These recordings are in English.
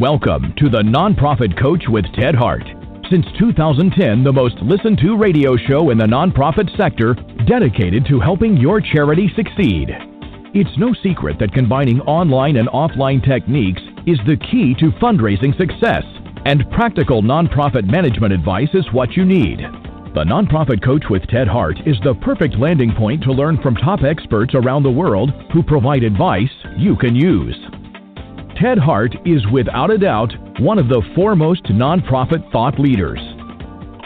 Welcome to the Nonprofit Coach with Ted Hart. Since 2010, the most listened to radio show in the nonprofit sector dedicated to helping your charity succeed. It's no secret that combining online and offline techniques is the key to fundraising success, and practical nonprofit management advice is what you need. The Nonprofit Coach with Ted Hart is the perfect landing point to learn from top experts around the world who provide advice you can use. Ted Hart is without a doubt one of the foremost nonprofit thought leaders.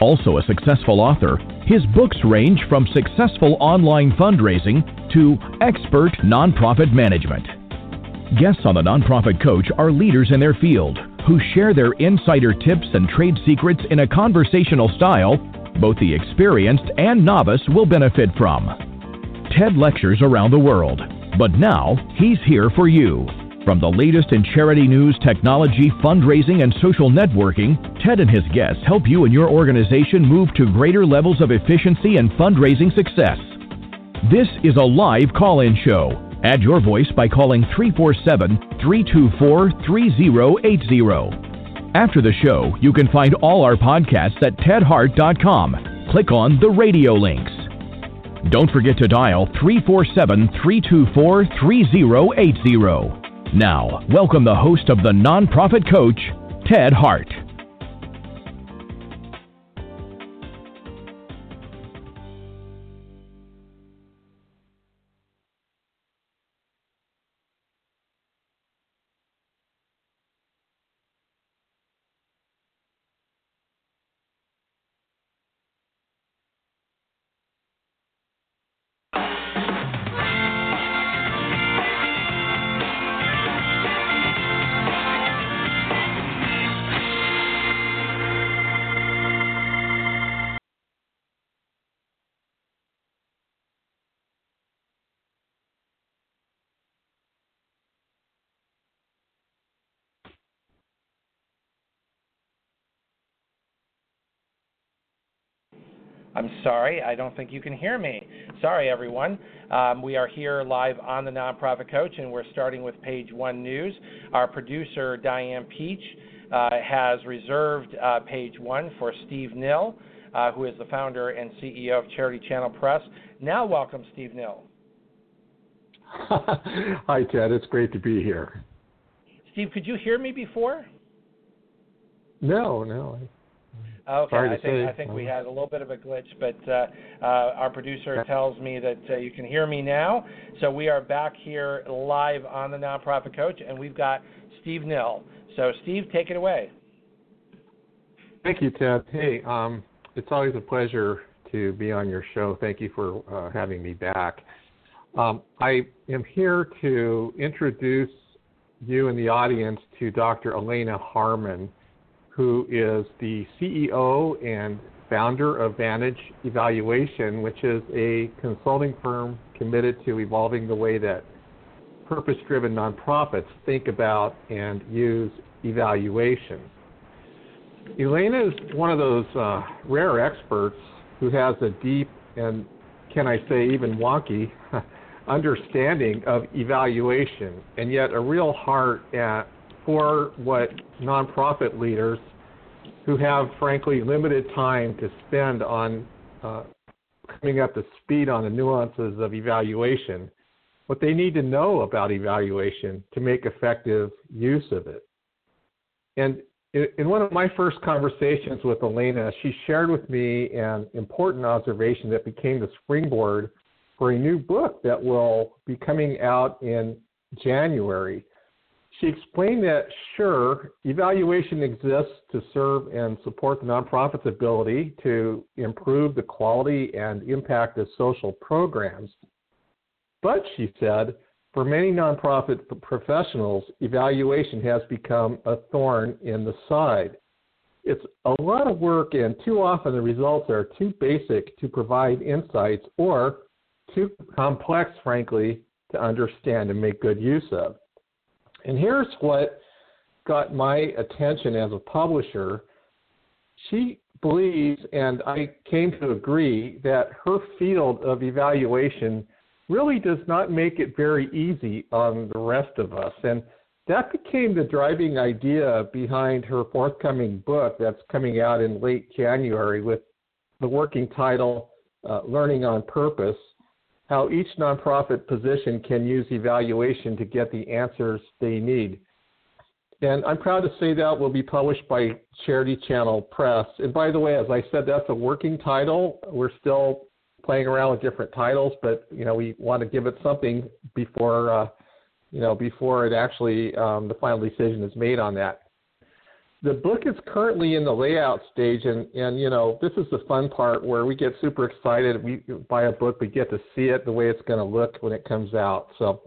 Also a successful author, his books range from successful online fundraising to expert nonprofit management. Guests on the Nonprofit Coach are leaders in their field who share their insider tips and trade secrets in a conversational style both the experienced and novice will benefit from. Ted lectures around the world, but now he's here for you. From the latest in charity news, technology, fundraising, and social networking, Ted and his guests help you and your organization move to greater levels of efficiency and fundraising success. This is a live call in show. Add your voice by calling 347 324 3080. After the show, you can find all our podcasts at tedhart.com. Click on the radio links. Don't forget to dial 347 324 3080. Now, welcome the host of the Nonprofit Coach, Ted Hart. I'm sorry, I don't think you can hear me. Sorry, everyone. Um, we are here live on the Nonprofit Coach, and we're starting with page one news. Our producer, Diane Peach, uh, has reserved uh, page one for Steve Nill, uh, who is the founder and CEO of Charity Channel Press. Now, welcome, Steve Nill. Hi, Ted. It's great to be here. Steve, could you hear me before? No, no. Okay, Sorry I think say. I think we had a little bit of a glitch, but uh, uh, our producer tells me that uh, you can hear me now. So we are back here live on the Nonprofit Coach, and we've got Steve Nill. So Steve, take it away. Thank you, Ted. Hey, um, it's always a pleasure to be on your show. Thank you for uh, having me back. Um, I am here to introduce you and the audience to Dr. Elena Harman, who is the CEO and founder of Vantage Evaluation, which is a consulting firm committed to evolving the way that purpose driven nonprofits think about and use evaluation. Elena is one of those uh, rare experts who has a deep and, can I say, even wonky understanding of evaluation, and yet a real heart at, for what nonprofit leaders who have, frankly, limited time to spend on uh, coming up to speed on the nuances of evaluation, what they need to know about evaluation to make effective use of it. And in one of my first conversations with Elena, she shared with me an important observation that became the springboard for a new book that will be coming out in January. She explained that, sure, evaluation exists to serve and support the nonprofit's ability to improve the quality and impact of social programs. But she said, for many nonprofit professionals, evaluation has become a thorn in the side. It's a lot of work, and too often the results are too basic to provide insights or too complex, frankly, to understand and make good use of. And here's what got my attention as a publisher. She believes, and I came to agree, that her field of evaluation really does not make it very easy on the rest of us. And that became the driving idea behind her forthcoming book that's coming out in late January with the working title uh, Learning on Purpose How Each Nonprofit Position Can Use Evaluation to Get the Answers They Need. And I'm proud to say that will be published by Charity Channel Press. And by the way, as I said, that's a working title. We're still playing around with different titles, but you know we want to give it something before uh, you know before it actually um, the final decision is made on that. The book is currently in the layout stage, and and you know this is the fun part where we get super excited. We buy a book, we get to see it the way it's going to look when it comes out. So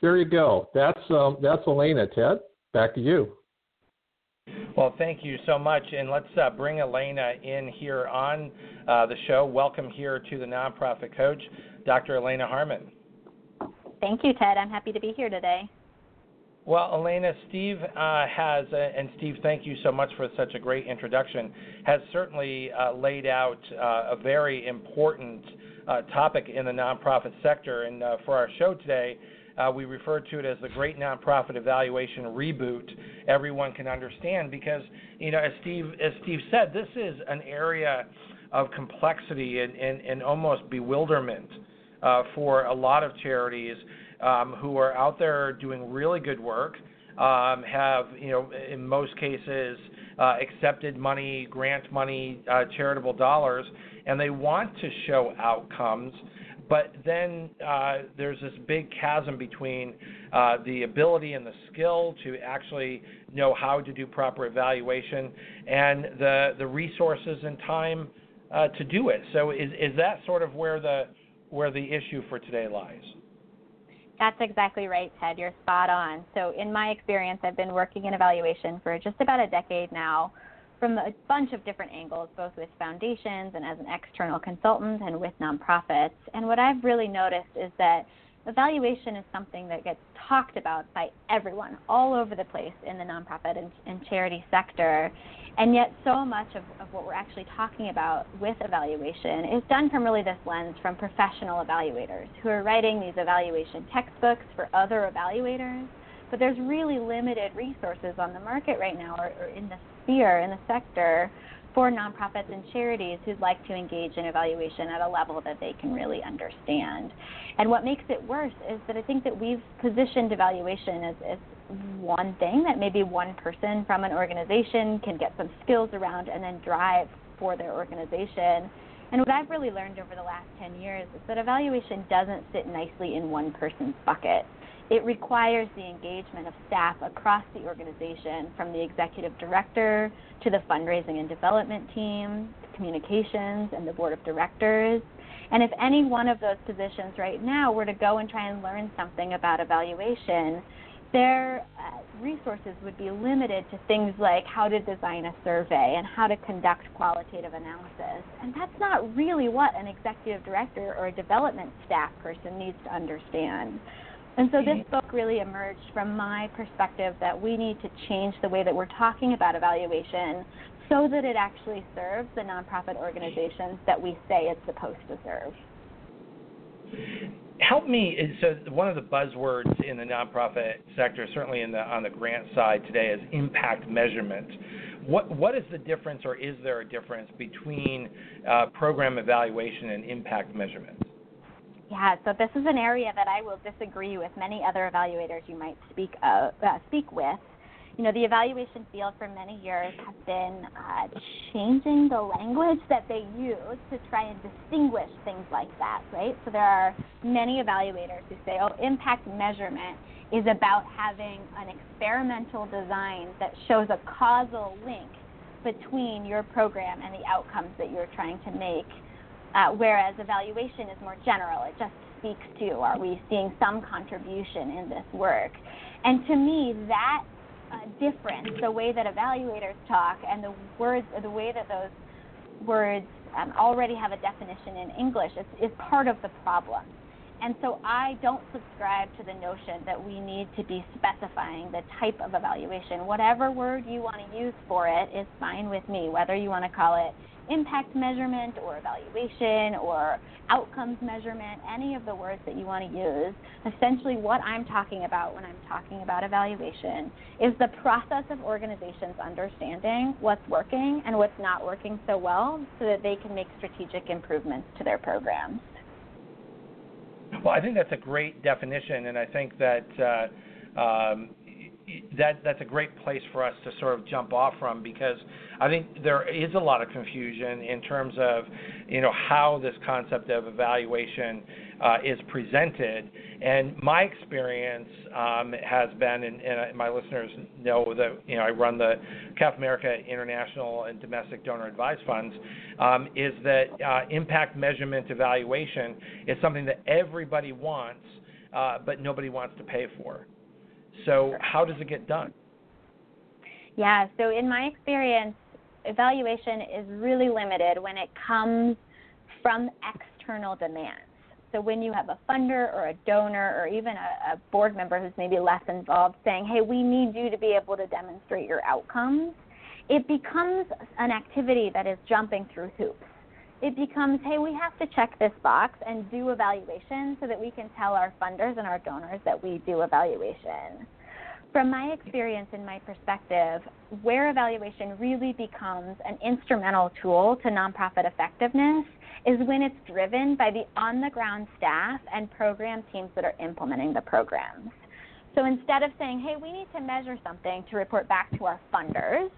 there you go. That's um, that's Elena. Ted, back to you. Well, thank you so much. And let's uh, bring Elena in here on uh, the show. Welcome here to the Nonprofit Coach, Dr. Elena Harman. Thank you, Ted. I'm happy to be here today. Well, Elena, Steve uh, has, uh, and Steve, thank you so much for such a great introduction, has certainly uh, laid out uh, a very important topic in the nonprofit sector. And for our show today, uh, we refer to it as the Great Nonprofit Evaluation Reboot. Everyone can understand because, you know, as Steve as Steve said, this is an area of complexity and, and, and almost bewilderment uh, for a lot of charities um, who are out there doing really good work. Um, have you know in most cases uh, accepted money, grant money, uh, charitable dollars, and they want to show outcomes but then uh, there's this big chasm between uh, the ability and the skill to actually know how to do proper evaluation and the the resources and time uh, to do it. So is is that sort of where the where the issue for today lies? That's exactly right, Ted. You're spot on. So in my experience, I've been working in evaluation for just about a decade now from a bunch of different angles, both with foundations and as an external consultant and with nonprofits. And what I've really noticed is that evaluation is something that gets talked about by everyone all over the place in the nonprofit and, and charity sector. And yet, so much of, of what we're actually talking about with evaluation is done from really this lens from professional evaluators who are writing these evaluation textbooks for other evaluators. But there's really limited resources on the market right now or, or in the sphere, in the sector, for nonprofits and charities who'd like to engage in evaluation at a level that they can really understand. And what makes it worse is that I think that we've positioned evaluation as, as one thing that maybe one person from an organization can get some skills around and then drive for their organization. And what I've really learned over the last 10 years is that evaluation doesn't sit nicely in one person's bucket. It requires the engagement of staff across the organization, from the executive director to the fundraising and development team, communications, and the board of directors. And if any one of those positions right now were to go and try and learn something about evaluation, their uh, resources would be limited to things like how to design a survey and how to conduct qualitative analysis. And that's not really what an executive director or a development staff person needs to understand. And so this book really emerged from my perspective that we need to change the way that we're talking about evaluation so that it actually serves the nonprofit organizations that we say it's supposed to serve. Help me. So one of the buzzwords in the nonprofit sector, certainly in the on the grant side today, is impact measurement. What what is the difference, or is there a difference between uh, program evaluation and impact measurement? Yeah, so this is an area that I will disagree with many other evaluators you might speak uh, uh, speak with. You know, the evaluation field for many years has been uh, changing the language that they use to try and distinguish things like that, right? So there are many evaluators who say, oh, impact measurement is about having an experimental design that shows a causal link between your program and the outcomes that you're trying to make uh, whereas evaluation is more general. It just speaks to? Are we seeing some contribution in this work? And to me, that uh, difference, the way that evaluators talk and the words, the way that those words um, already have a definition in English, is, is part of the problem. And so I don't subscribe to the notion that we need to be specifying the type of evaluation. Whatever word you want to use for it is fine with me, whether you want to call it impact measurement or evaluation or outcomes measurement, any of the words that you want to use. Essentially, what I'm talking about when I'm talking about evaluation is the process of organizations understanding what's working and what's not working so well so that they can make strategic improvements to their programs. Well, I think that's a great definition, and I think that uh, um, that that's a great place for us to sort of jump off from because I think there is a lot of confusion in terms of you know how this concept of evaluation uh, is presented. And my experience um, has been, and, and, my listeners know that you know I run the CAF America International and Domestic Donor Advised Funds, um, is that uh, impact measurement evaluation is something that everybody wants, uh, but nobody wants to pay for. So how does it get done? Yeah, so in my experience, evaluation is really limited when it comes from external demands. So when you have a funder or a donor or even a, a, board member who's maybe less involved saying, hey, we need you to be able to demonstrate your outcomes, it becomes an activity that is jumping through hoops. It becomes, hey, we have to check this box and do evaluation so that we can tell our funders and our donors that we do evaluation from my experience and my perspective, where evaluation really becomes an instrumental tool to nonprofit effectiveness is when it's driven by the on the ground staff and program teams that are implementing the programs. So instead of saying, hey, we need to measure something to report back to our funders,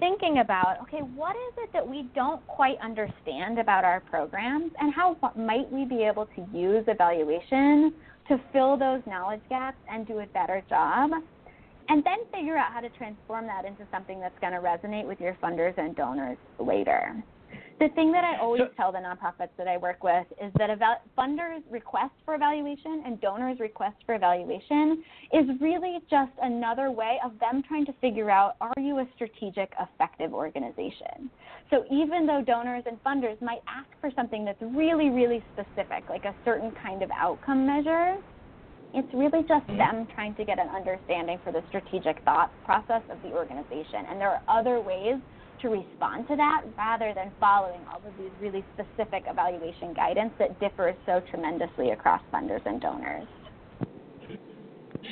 thinking about, okay, what is it that we don't quite understand about our programs and how might we be able to use evaluation to fill those knowledge gaps and do a better job and then figure out how to transform that into something that's going to resonate with your funders and donors later. The thing that I always so, tell the nonprofits that I work with is that eval- funders' request for evaluation and donors' request for evaluation is really just another way of them trying to figure out are you a strategic, effective organization? So even though donors and funders might ask for something that's really, really specific, like a certain kind of outcome measure, it's really just mm-hmm. them trying to get an understanding for the strategic thought process of the organization. And there are other ways to respond to that rather than following all of these really specific evaluation guidance that differs so tremendously across funders and donors.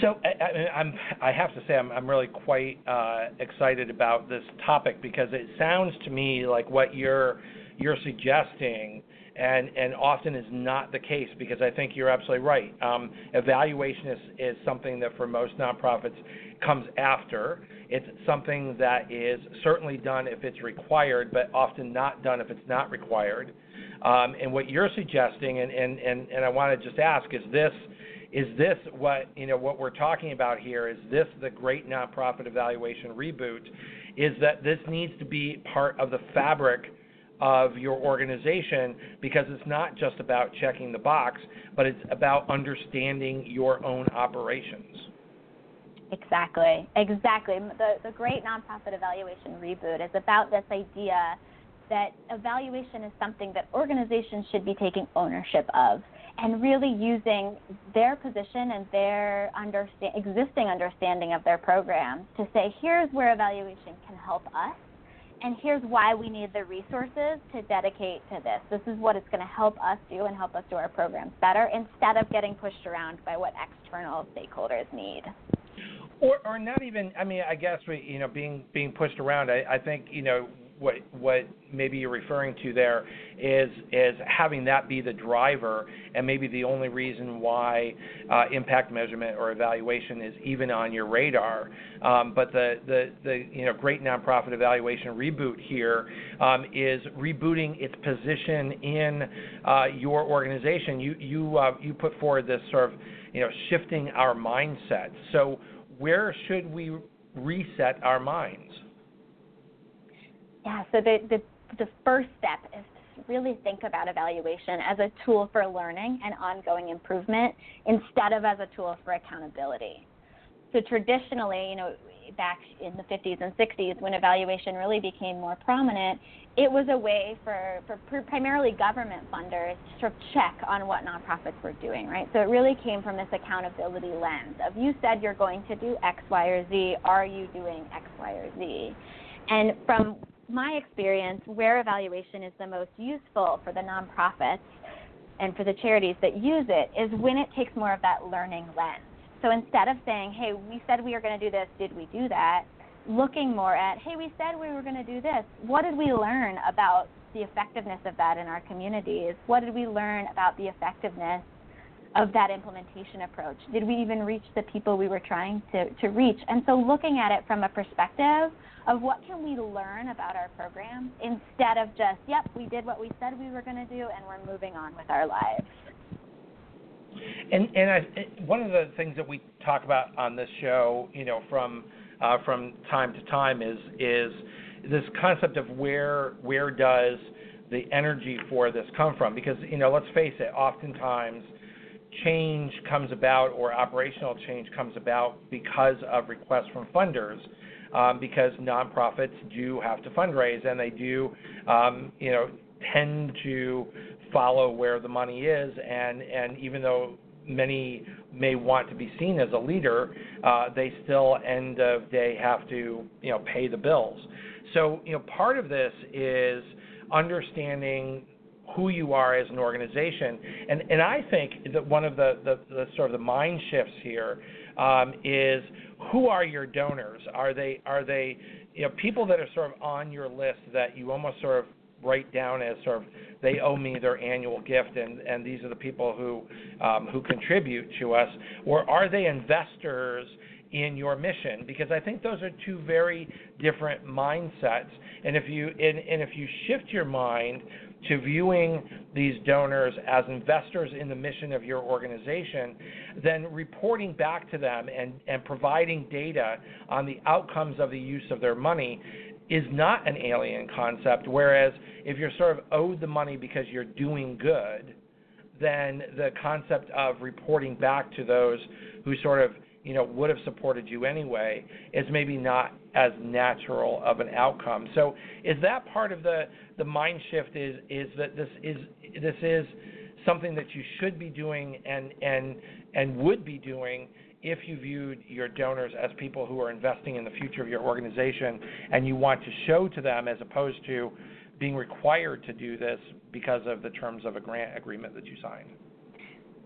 So I, am I have to say I'm, I'm really quite uh, excited about this topic because it sounds to me like what you're you're suggesting and and often is not the case because I think you're absolutely right. Um, evaluation is is something that for most nonprofits comes after. It's something that is certainly done if it's required, but often not done if it's not required. Um, and what you're suggesting, and, and, and, and I want to just ask, is this is this what you know what we're talking about here? Is this the great nonprofit evaluation reboot? Is that this needs to be part of the fabric of your organization because it's not just about checking the box, but it's about understanding your own operations. Exactly, exactly. The, the great nonprofit evaluation reboot is about this idea that evaluation is something that organizations should be taking ownership of and really using their position and their understand, existing understanding of their programs to say, here's where evaluation can help us and here's why we need the resources to dedicate to this. This is what it's going to help us do and help us do our programs better instead of getting pushed around by what external stakeholders need. Or, or not even. I mean, I guess we, you know, being being pushed around. I, I think you know what what maybe you're referring to there is is having that be the driver and maybe the only reason why uh, impact measurement or evaluation is even on your radar. Um, but the, the the you know great nonprofit evaluation reboot here um, is rebooting its position in uh, your organization. You you uh, you put forward this sort of you know shifting our mindset. So where should we reset our minds? Yeah, so the, the, the first step is to really think about evaluation as a tool for learning and ongoing improvement instead of as a tool for accountability. So traditionally, you know, back in the 50s and 60s when evaluation really became more prominent, it was a way for, for primarily government funders to sort of check on what nonprofits were doing, right? So it really came from this accountability lens of you said you're going to do X, Y, or Z. Are you doing X, Y, or Z? And from my experience, where evaluation is the most useful for the nonprofits and for the charities that use it is when it takes more of that learning lens. So instead of saying, hey, we said we were going to do this, did we do that? Looking more at, hey, we said we were going to do this. What did we learn about the effectiveness of that in our communities? What did we learn about the effectiveness of that implementation approach? Did we even reach the people we were trying to, to reach? And so looking at it from a perspective of what can we learn about our program instead of just, yep, we did what we said we were going to do and we're moving on with our lives. And and I, one of the things that we talk about on this show, you know, from uh, from time to time is is this concept of where where does the energy for this come from? Because you know, let's face it, oftentimes change comes about or operational change comes about because of requests from funders. Um, because nonprofits do have to fundraise and they do, um, you know, tend to follow where the money is, and and even though many may want to be seen as a leader, uh, they still end of day have to you know pay the bills. So you know part of this is understanding who you are as an organization, and and I think that one of the the, the sort of the mind shifts here um, is who are your donors? Are they are they you know people that are sort of on your list that you almost sort of write down as sort of they owe me their annual gift and and these are the people who um, who contribute to us? Or are they investors in your mission? Because I think those are two very different mindsets. And if you and, and if you shift your mind to viewing these donors as investors in the mission of your organization, then reporting back to them and, and providing data on the outcomes of the use of their money is not an alien concept. Whereas if you're sort of owed the money because you're doing good, then the concept of reporting back to those who sort of you know would have supported you anyway is maybe not as natural of an outcome. So is that part of the the mind shift is is that this is this is something that you should be doing and and and would be doing if you viewed your donors as people who are investing in the future of your organization and you want to show to them as opposed to being required to do this because of the terms of a grant agreement that you signed.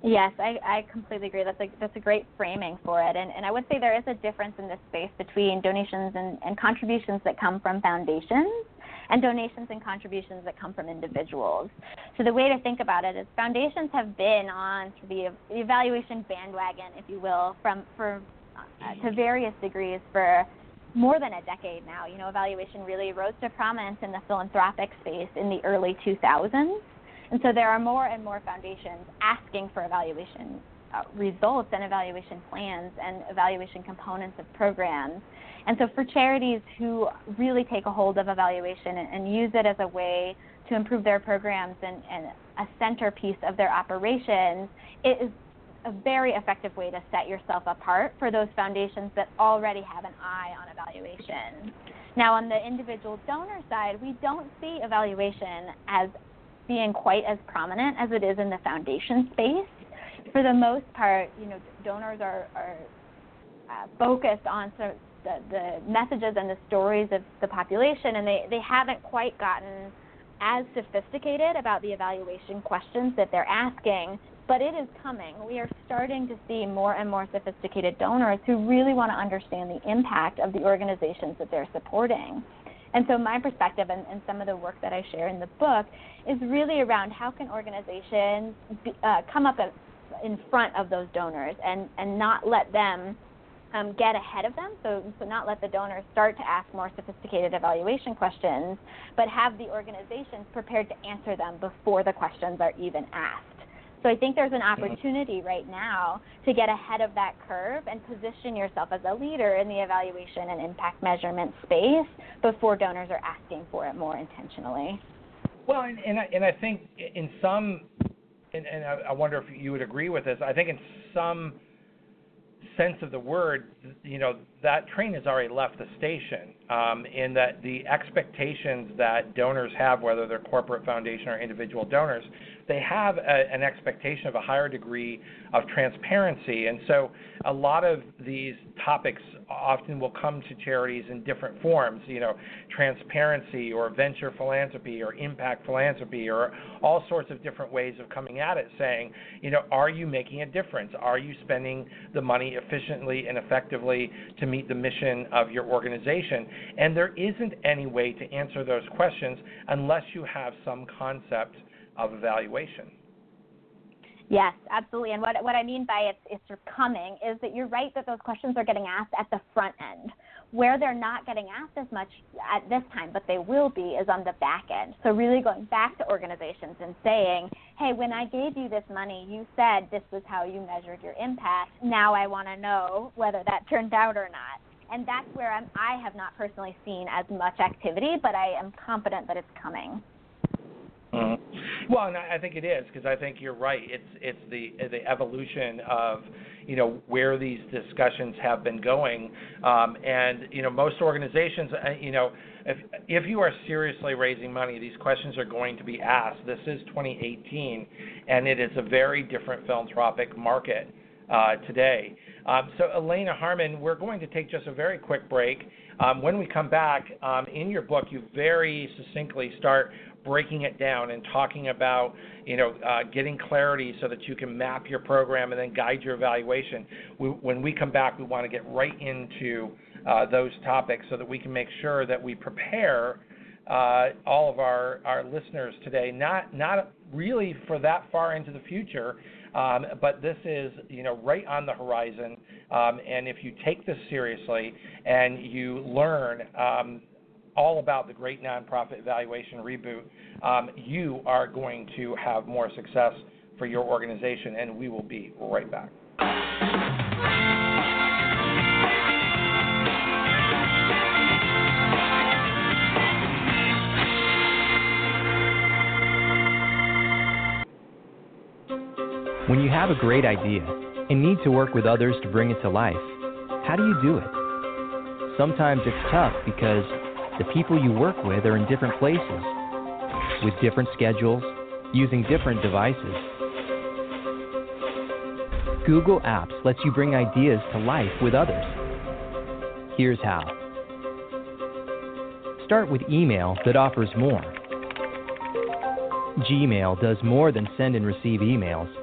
Yes, I, I completely agree. That's a that's a great framing for it, and and I would say there is a difference in this space between donations and, and contributions that come from foundations and donations and contributions that come from individuals. So the way to think about it is foundations have been on the evaluation bandwagon, if you will, from for uh, to various degrees for more than a decade now. You know, evaluation really rose to prominence in the philanthropic space in the early 2000s. And so there are more and more foundations asking for evaluation uh, results and evaluation plans and evaluation components of programs. And so for charities who really take a hold of evaluation and, and use it as a way to improve their programs and, and a centerpiece of their operations, it is a very effective way to set yourself apart for those foundations that already have an eye on evaluation. Now, on the individual donor side, we don't see evaluation as being quite as prominent as it is in the foundation space. For the most part, you know, donors are, are uh, focused on sort of the, the messages and the stories of the population, and they, they haven't quite gotten as sophisticated about the evaluation questions that they're asking, but it is coming. We are starting to see more and more sophisticated donors who really want to understand the impact of the organizations that they're supporting. And so, my perspective and, and some of the work that I share in the book is really around how can organizations be, uh, come up in front of those donors and, and not let them um, get ahead of them, so, so not let the donors start to ask more sophisticated evaluation questions, but have the organizations prepared to answer them before the questions are even asked. So I think there's an opportunity right now to get ahead of that curve and position yourself as a leader in the evaluation and impact measurement space before donors are asking for it more intentionally. Well, and, and, I, and I think in some, and, and I, I wonder if you would agree with this. I think in some sense of the word, you know, that train has already left the station. Um, in that the expectations that donors have, whether they're corporate foundation or individual donors, they have a, an expectation of a higher degree of transparency. And so a lot of these topics often will come to charities in different forms, you know, transparency or venture philanthropy or impact philanthropy or all sorts of different ways of coming at it saying, you know, are you making a difference? Are you spending the money efficiently and effectively to meet the mission of your organization? And there isn't any way to answer those questions unless you have some concept of evaluation. Yes, absolutely. And what what I mean by it's it's coming is that you're right that those questions are getting asked at the front end. Where they're not getting asked as much at this time, but they will be, is on the back end. So really going back to organizations and saying, hey, when I gave you this money, you said this was how you measured your impact. Now I want to know whether that turned out or not. And that's where I'm, I have not personally seen as much activity, but I am confident that it's coming. Mm-hmm. Well, and I think it is because I think you're right. It's it's the the evolution of you know where these discussions have been going, um, and you know most organizations, uh, you know, if if you are seriously raising money, these questions are going to be asked. This is 2018, and it is a very different philanthropic market uh, today. Um, so, Elena Harman, we're going to take just a very quick break. Um, when we come back, um, in your book, you very succinctly start breaking it down and talking about you know uh, getting clarity so that you can map your program and then guide your evaluation. We, when we come back, we want to get right into uh, those topics so that we can make sure that we prepare uh, all of our, our listeners today, not not really for that far into the future, um, but this is you know right on the horizon. Um, and if you take this seriously and you learn um, all about the great nonprofit evaluation reboot, um, you are going to have more success for your organization, and we will be right back. When you have a great idea and need to work with others to bring it to life, how do you do it? Sometimes it's tough because the people you work with are in different places, with different schedules, using different devices. Google Apps lets you bring ideas to life with others. Here's how. Start with email that offers more. Gmail does more than send and receive emails.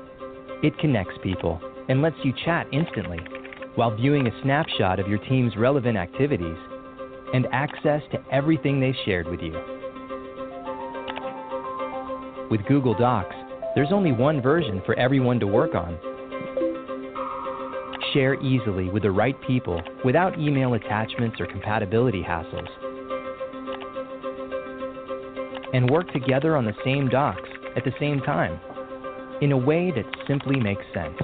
It connects people and lets you chat instantly while viewing a snapshot of your team's relevant activities and access to everything they shared with you. With Google Docs, there's only one version for everyone to work on. Share easily with the right people without email attachments or compatibility hassles. And work together on the same docs at the same time in a way that simply makes sense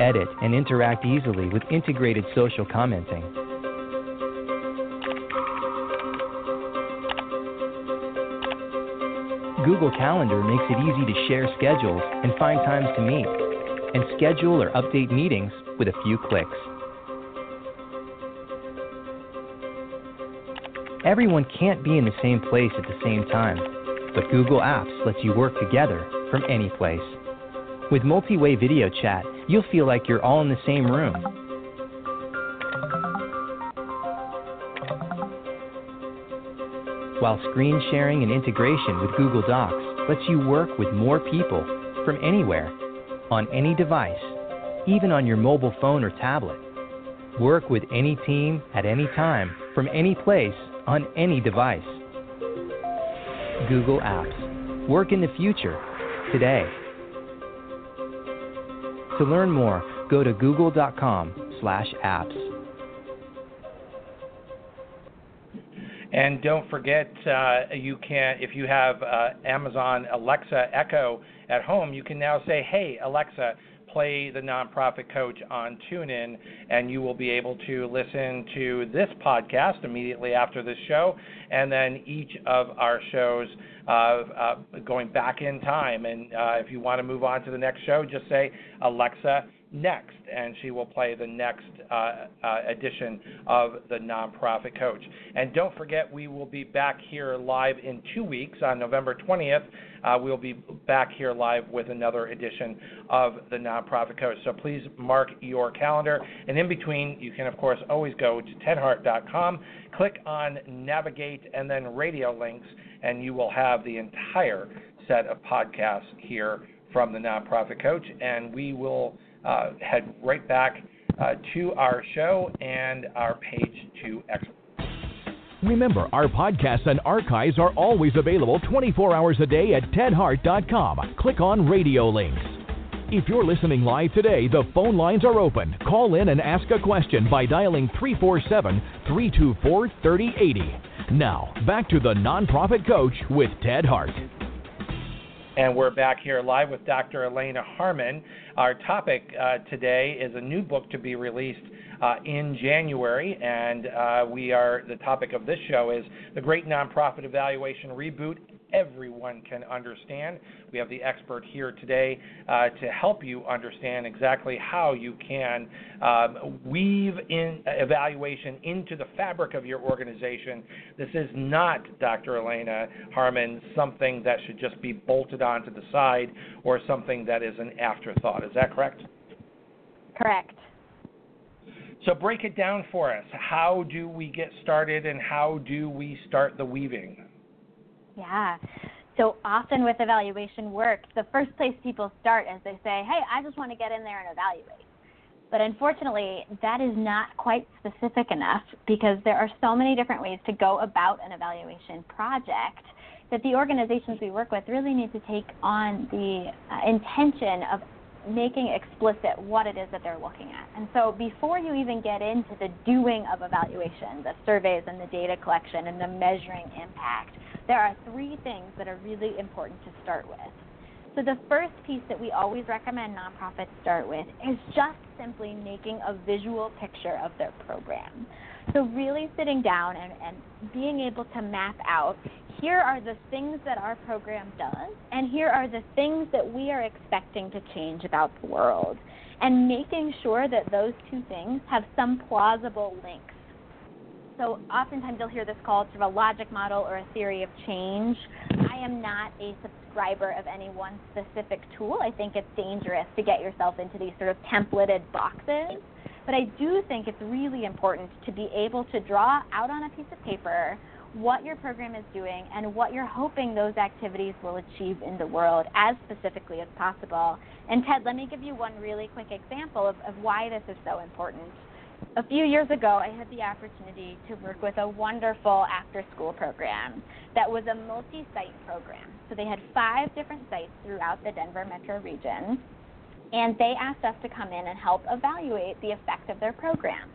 edit, and interact easily with integrated social commenting. Google Calendar makes it easy to share schedules and find times to meet, and schedule or update meetings with a few clicks. Everyone can't be in the same place at the same time, but Google Apps lets you work together from any place. With multi-way video chat, you'll feel like you're all in the same room. While screen sharing and integration with Google Docs lets you work with more people from anywhere, on any device, even on your mobile phone or tablet. Work with any team at any time, from any place, on any device. Google Apps. Work in the future, today. To learn more, go to google.com slash apps. And don't forget, uh, you can if you have uh, Amazon Alexa Echo at home, you can now say, "Hey Alexa, play the nonprofit coach on TuneIn, and you will be able to listen to this podcast immediately after this show, and then each of our shows uh, uh, going back in time. And uh, if you want to move on to the next show, just say Alexa next, and she will play the next uh, uh, edition of the Nonprofit Coach. And don't forget, we will be back here live in two weeks on November 20th. Uh, we'll be back here live with another edition of the Nonprofit Coach. So please mark your calendar. And in between, you can, of course, always go to tedhart.com, click on Navigate, and then Radio Links, and you will have the entire set of podcasts here from the Nonprofit Coach. And we will uh, head right back uh, to our show and our page to experts. Remember, our podcasts and archives are always available 24 hours a day at tedhart.com. Click on Radio Links. If you're listening live today, the phone lines are open. Call in and ask a question by dialing 347 324 3080. Now, back to the Nonprofit Coach with Ted Hart. And we're back here live with Dr. Elena Harman. Our topic uh, today is a new book to be released uh, in January, and uh, we are the topic of this show is the Great Nonprofit Evaluation Reboot everyone can understand. We have the expert here today uh, to help you understand exactly how you can um, weave in evaluation into the fabric of your organization. This is not, Dr. Elena Harman, something that should just be bolted onto the side or something that is an afterthought. Is that correct? Correct. So break it down for us. How do we get started and how do we start the weaving? Yeah. So often with evaluation work, the first place people start is they say, hey, I just want to get in there and evaluate. But unfortunately, that is not quite specific enough because there are so many different ways to go about an evaluation project that the organizations we work with really need to take on the uh, intention of making explicit what it is that they're looking at. And so before you even get into the doing of evaluation, the surveys and the data collection and the measuring impact, there are three things that are really important to start with. So the first piece that we always recommend nonprofits start with is just simply making a visual picture of their program. So really sitting down and, and being able to map out here are the things that our program does, and here are the things that we are expecting to change about the world. And making sure that those two things have some plausible links. So oftentimes you'll hear this called sort of a logic model or a theory of change. I am not a subscriber of any one specific tool. I think it's dangerous to get yourself into these sort of templated boxes. But I do think it's really important to be able to draw out on a piece of paper what your program is doing and what you're hoping those activities will achieve in the world as specifically as possible. And Ted, let me give you one really quick example of, of why this is so important. A few years ago, I had the opportunity to work with a wonderful after school program that was a multi site program. So they had five different sites throughout the Denver metro region, and they asked us to come in and help evaluate the effect of their programs.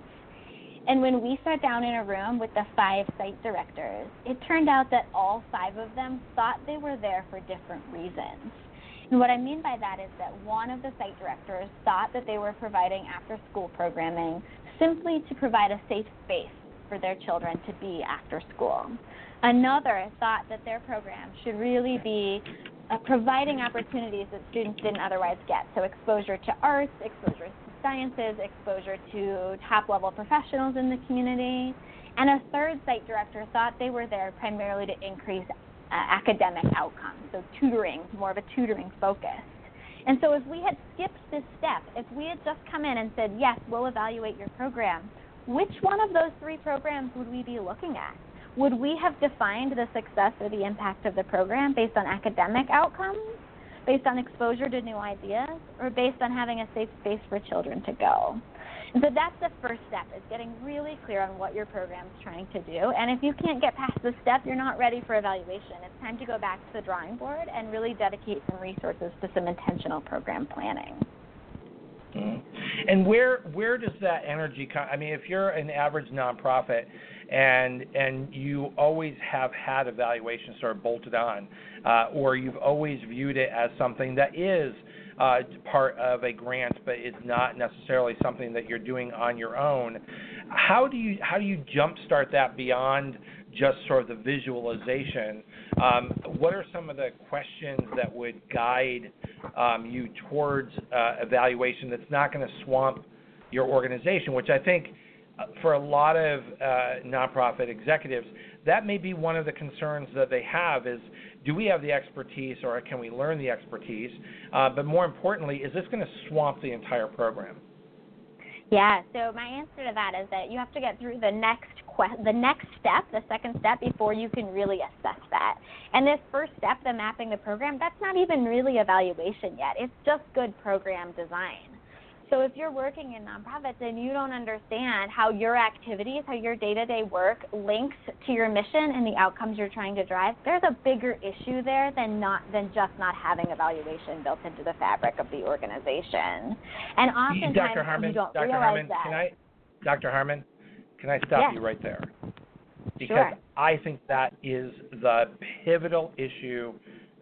And when we sat down in a room with the five site directors, it turned out that all five of them thought they were there for different reasons. And what I mean by that is that one of the site directors thought that they were providing after school programming simply to provide a safe space for their children to be after school. Another thought that their program should really be uh, providing opportunities that students didn't otherwise get. So, exposure to arts, exposure to sciences, exposure to top level professionals in the community. And a third site director thought they were there primarily to increase uh, academic outcomes, so tutoring, more of a tutoring focus. And so if we had skipped this step, if we had just come in and said, yes, we'll evaluate your program, which one of those three programs would we be looking at? Would we have defined the success or the impact of the program based on academic outcomes? Based on exposure to new ideas or based on having a safe space for children to go. And so that's the first step is getting really clear on what your program is trying to do. And if you can't get past this step, you're not ready for evaluation. It's time to go back to the drawing board and really dedicate some resources to some intentional program planning. Mm-hmm. And where where does that energy come? I mean, if you're an average nonprofit and and you always have had evaluation sort of bolted on, uh, or you've always viewed it as something that is uh, part of a grant, but it's not necessarily something that you're doing on your own. How do you how do you jumpstart that beyond just sort of the visualization? Um, what are some of the questions that would guide um, you towards uh, evaluation that's not going to swamp your organization? Which I think for a lot of uh, nonprofit executives, that may be one of the concerns that they have is do we have the expertise or can we learn the expertise? Uh, but more importantly, is this going to swamp the entire program? Yeah, so my answer to that is that you have to get through the next the next step, the second step before you can really assess that. And this first step, the mapping the program, that's not even really evaluation yet. It's just good program design. So if you're working in nonprofits and you don't understand how your activities, how your day-to-day work links to your mission and the outcomes you're trying to drive, there's a bigger issue there than not than just not having evaluation built into the fabric of the organization. And oftentimes Dr. Harman, you don't Dr. realize Harman, that. can I, Dr. Harman, can I stop Yes. you right there? Because Sure. I think that is the pivotal issue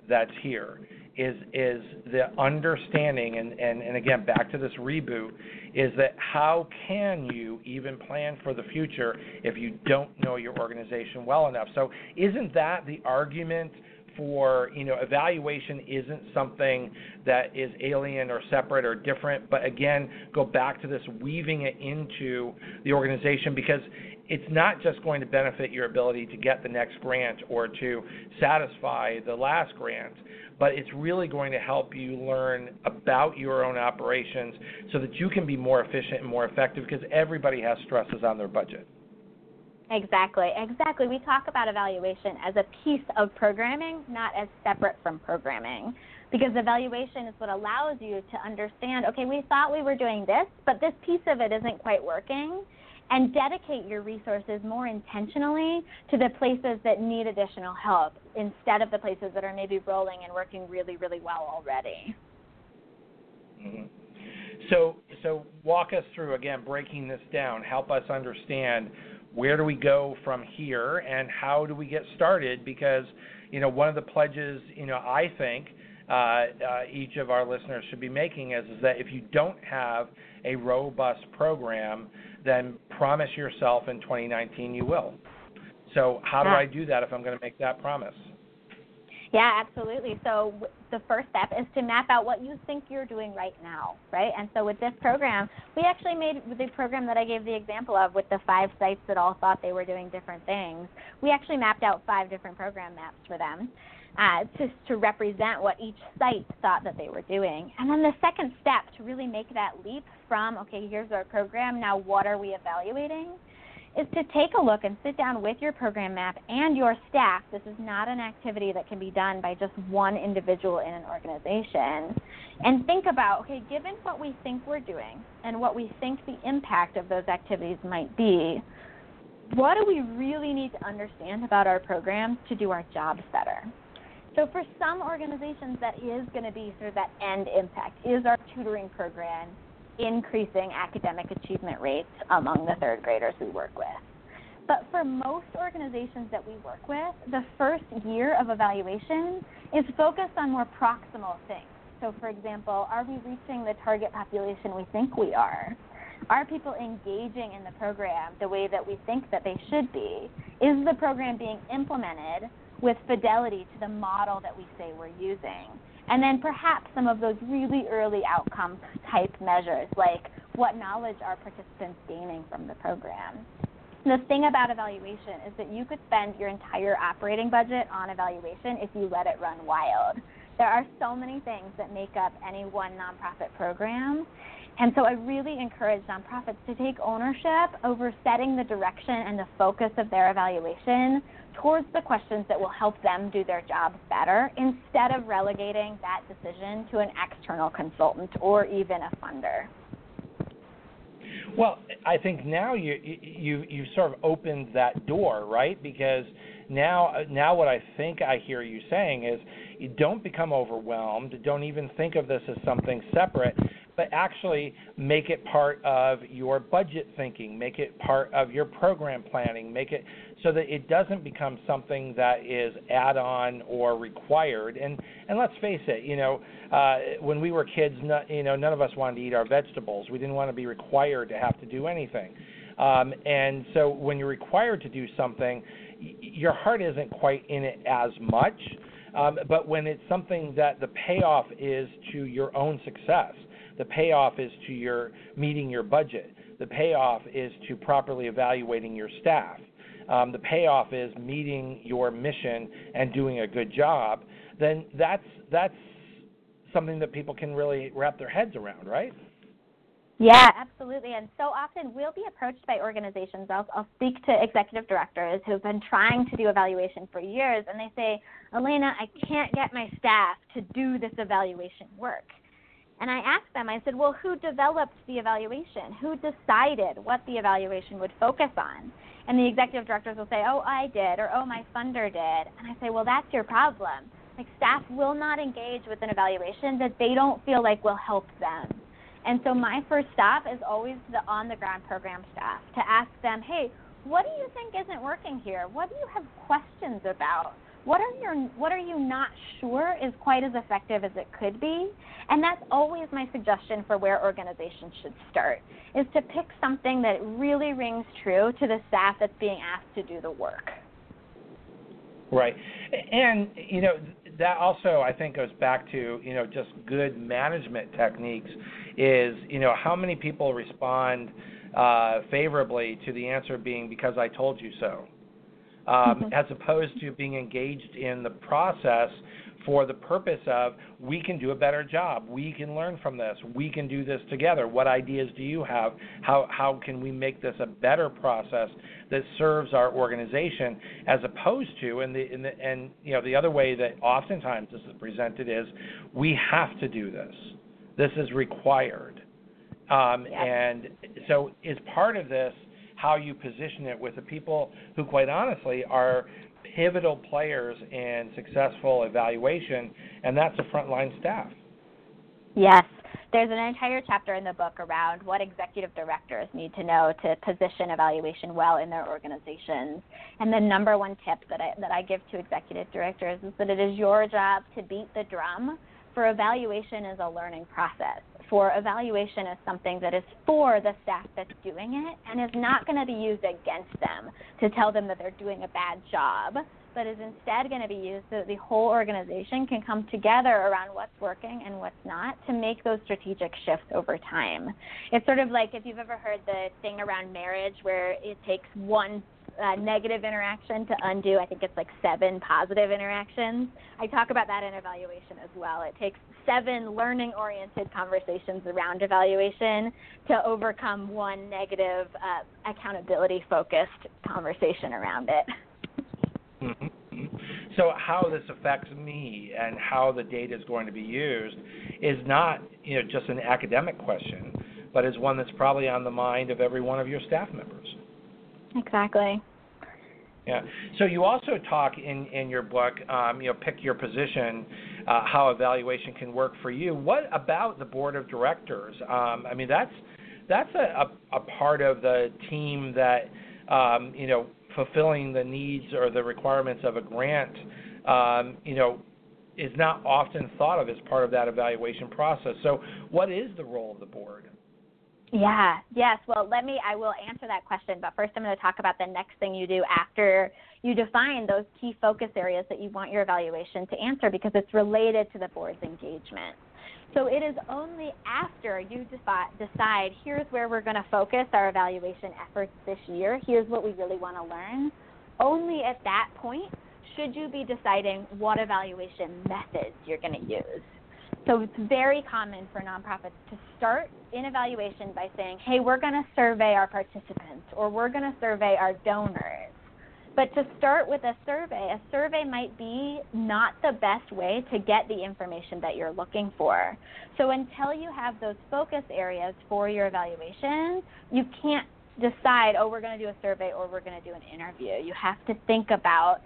that's here is is the understanding and, and, and again back to this reboot is that how can you even plan for the future if you don't know your organization well enough? So isn't that the argument for you know evaluation isn't something that is alien or separate or different? But again go back to this weaving it into the organization because it's not just going to benefit your ability to get the next grant or to satisfy the last grant but it's really going to help you learn about your own operations so that you can be more efficient and more effective because everybody has stresses on their budget. Exactly, exactly. We talk about evaluation as a piece of programming, not as separate from programming. Because evaluation is what allows you to understand okay, we thought we were doing this, but this piece of it isn't quite working. And dedicate your resources more intentionally to the places that need additional help instead of the places that are maybe rolling and working really, really well already. Mm-hmm. So, so walk us through again, breaking this down. Help us understand where do we go from here, and how do we get started? Because you know, one of the pledges, you know, I think uh, uh, each of our listeners should be making is, is that if you don't have a robust program, then promise yourself in 2019 you will. So, how do I do that if I'm going to make that promise? Yeah, absolutely. So the first step is to map out what you think you're doing right now, right? And so with this program, we actually made the program that I gave the example of with the five sites that all thought they were doing different things. We actually mapped out five different program maps for them. Uh, to, to represent what each site thought that they were doing. And then the second step to really make that leap from, okay, here's our program, now what are we evaluating? is to take a look and sit down with your program map and your staff. This is not an activity that can be done by just one individual in an organization. And think about okay, given what we think we're doing and what we think the impact of those activities might be, what do we really need to understand about our programs to do our jobs better? So for some organizations, that is going to be sort of that end impact. Is our tutoring program increasing academic achievement rates among the third graders we work with? But for most organizations that we work with, the first year of evaluation is focused on more proximal things. So, for example, are we reaching the target population we think we are? Are people engaging in the program the way that we think that they should be? Is the program being implemented with fidelity to the model that we say we're using? And then perhaps some of those really early outcome type measures, like what knowledge are participants gaining from the program? The thing about evaluation is that you could spend your entire operating budget on evaluation if you let it run wild. There are so many things that make up any one nonprofit program. And so I really encourage nonprofits to take ownership over setting the direction and the focus of their evaluation towards the questions that will help them do their jobs better instead of relegating that decision to an external consultant or even a funder. Well, I think now you you you sort of opened that door, right? Because now now what I think I hear you saying is you don't become overwhelmed, don't even think of this as something separate, but actually make it part of your budget thinking, make it part of your program planning, make it so that it doesn't become something that is add-on or required. And and let's face it, you know, uh, when we were kids, not, you know, none of us wanted to eat our vegetables. We didn't want to be required to have to do anything. Um, and so when you're required to do something, y- your heart isn't quite in it as much. Um, but when it's something that the payoff is to your own success, the payoff is to your meeting your budget, the payoff is to properly evaluating your staff, um, the payoff is meeting your mission and doing a good job, then that's that's something that people can really wrap their heads around, right? Yeah, absolutely. And so often we'll be approached by organizations. I'll, I'll speak to executive directors who've been trying to do evaluation for years, and they say, Elena, I can't get my staff to do this evaluation work. And I asked them, I said, well, who developed the evaluation? Who decided what the evaluation would focus on? And the executive directors will say, oh, I did, or oh, my funder did. And I say, well, that's your problem. Like, staff will not engage with an evaluation that they don't feel like will help them. And so my first stop is always the on the ground program staff to ask them, hey, what do you think isn't working here? What do you have questions about? What are your what are you not sure is quite as effective as it could be? And that's always my suggestion for where organizations should start is to pick something that really rings true to the staff that's being asked to do the work. Right. And you know that also I think goes back to, you know, just good management techniques is, you know, how many people respond uh, favorably to the answer being because I told you so, um, mm-hmm. as opposed to being engaged in the process for the purpose of we can do a better job, we can learn from this, we can do this together. What ideas do you have? How how can we make this a better process that serves our organization, as opposed to and the, the and you know the other way that oftentimes this is presented is we have to do this. This is required. Um, And so, is part of this how you position it with the people who, quite honestly, are pivotal players in successful evaluation, and that's the frontline staff. Yes. There's an entire chapter in the book around what executive directors need to know to position evaluation well in their organizations. And the number one tip that I, that I give to executive directors is that it is your job to beat the drum for evaluation is a learning process. For evaluation is something that is for the staff that's doing it and is not going to be used against them to tell them that they're doing a bad job, but is instead going to be used so that the whole organization can come together around what's working and what's not to make those strategic shifts over time. It's sort of like if you've ever heard the thing around marriage where it takes one uh, negative interaction to undo, I think it's like seven positive interactions. I talk about that in evaluation as well. It takes seven learning oriented conversations around evaluation to overcome one negative, uh, accountability focused conversation around it. Mm-hmm. So how this affects me and how the data is going to be used is not, you know, just an academic question, but is one that's probably on the mind of every one of your staff members. Exactly. Yeah. So you also talk in in your book, um, you know, pick your position, uh, how evaluation can work for you. What about the board of directors? Um, I mean, that's that's a, a, a part of the team that um, you know fulfilling the needs or the requirements of a grant. Um, you know, is not often thought of as part of that evaluation process. So, what is the role of the board? Yeah, yes. Well, let me, I will answer that question, but first I'm going to talk about the next thing you do after you define those key focus areas that you want your evaluation to answer because it's related to the board's engagement. So it is only after you decide here's where we're going to focus our evaluation efforts this year, here's what we really want to learn, only at that point should you be deciding what evaluation methods you're going to use. So it's very common for nonprofits to start in evaluation by saying, hey, we're going to survey our participants or we're going to survey our donors. But to start with a survey, a survey might be not the best way to get the information that you're looking for. So until you have those focus areas for your evaluation, you can't decide, oh, we're going to do a survey or we're going to do an interview. You have to think about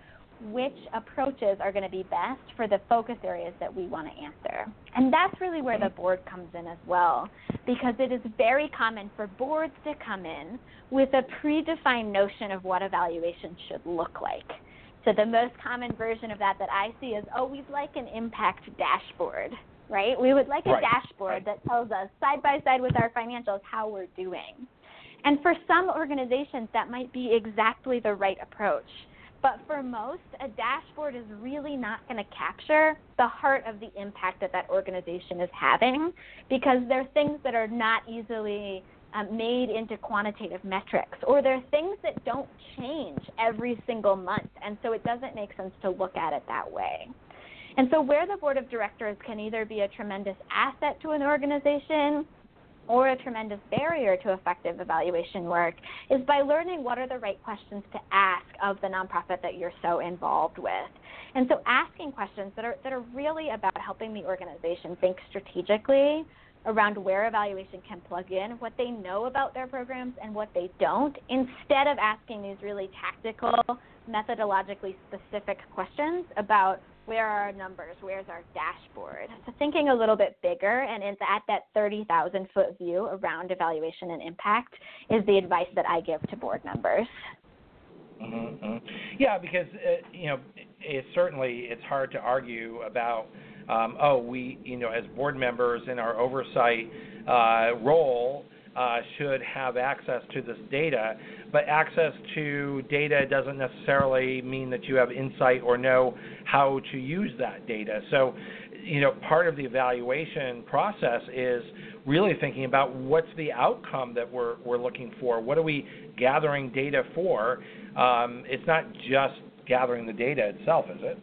which approaches are going to be best for the focus areas that we want to answer. And that's really where the board comes in as well, because it is very common for boards to come in with a predefined notion of what evaluation should look like. So the most common version of that that I see is, oh, we'd like an impact dashboard, right? We would like a Right. dashboard that tells us side by side with our financials how we're doing. And for some organizations, that might be exactly the right approach. But for most, a dashboard is really not going to capture the heart of the impact that that organization is having because there are things that are not easily um, made into quantitative metrics or there are things that don't change every single month. And so it doesn't make sense to look at it that way. And so, where the board of directors can either be a tremendous asset to an organization or a tremendous barrier to effective evaluation work is by learning what are the right questions to ask of the nonprofit that you're so involved with. And so asking questions that are that are really about helping the organization think strategically around where evaluation can plug in, what they know about their programs and what they don't, instead of asking these really tactical, methodologically specific questions about where are our numbers, where's our dashboard. So thinking a little bit bigger and it's at that 30,000 foot view around evaluation and impact is the advice that I give to board members. Mm-hmm. Yeah, because uh, you know, it, certainly it's hard to argue about. Um, oh, we, you know, as board members in our oversight uh, role, uh, should have access to this data, but access to data doesn't necessarily mean that you have insight or know how to use that data. So, you know, part of the evaluation process is really thinking about what's the outcome that we're we're looking for. What are we gathering data for? Um, it's not just gathering the data itself, is it?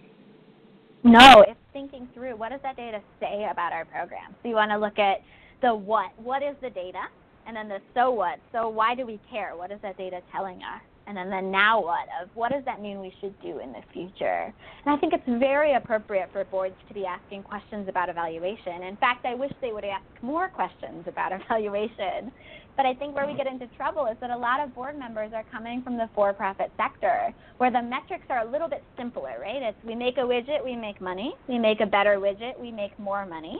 No, it's thinking through what does that data say about our program. So you want to look at the what. What is the data? And then the so what. So why do we care? What is that data telling us? And then the now what of what does that mean we should do in the future? And I think it's very appropriate for boards to be asking questions about evaluation. In fact, I wish they would ask more questions about evaluation. But I think where we mm-hmm. get into trouble is that a lot of board members are coming from the for profit sector where the metrics are a little bit simpler, right? It's we make a widget, we make money. We make a better widget, we make more money.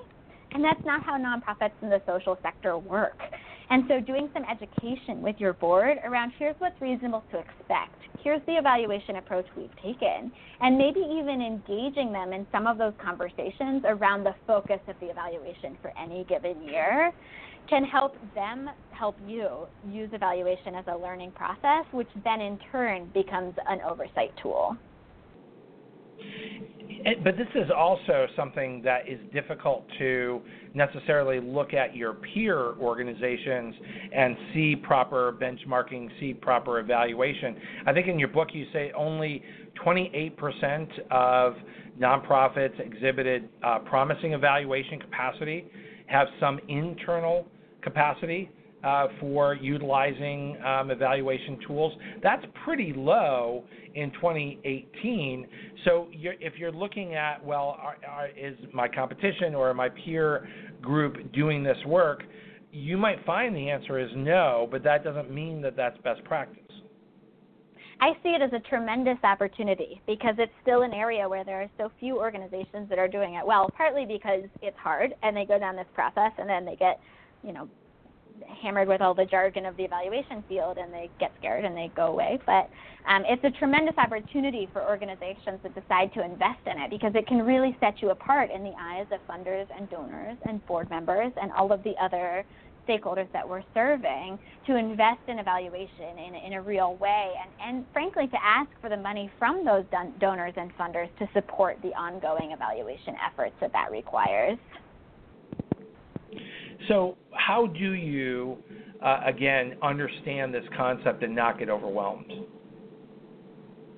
And that's not how nonprofits in the social sector work. And so, doing some education with your board around here's what's reasonable to expect, here's the evaluation approach we've taken, and maybe even engaging them in some of those conversations around the focus of the evaluation for any given year can help them help you use evaluation as a learning process, which then in turn becomes an oversight tool. But this is also something that is difficult to necessarily look at your peer organizations and see proper benchmarking, see proper evaluation. I think in your book you say only 28% of nonprofits exhibited uh, promising evaluation capacity have some internal capacity uh, for utilizing um, evaluation tools. That's pretty low in 2018. So you're, if you're looking at, well, are, are, is my competition or my peer group doing this work, you might find the answer is no, but that doesn't mean that that's best practice. I see it as a tremendous opportunity because it's still an area where there are so few organizations that are doing it well, partly because it's hard and they go down this process and then they get, you know, hammered with all the jargon of the evaluation field and they get scared and they go away. But um, it's a tremendous opportunity for organizations that decide to invest in it because it can really set you apart in the eyes of funders and donors and board members and all of the other stakeholders that we're serving to invest in evaluation in, in a real way and, and frankly to ask for the money from those don- donors and funders to support the ongoing evaluation efforts that that requires. So, how do you, uh, again, understand this concept and not get overwhelmed?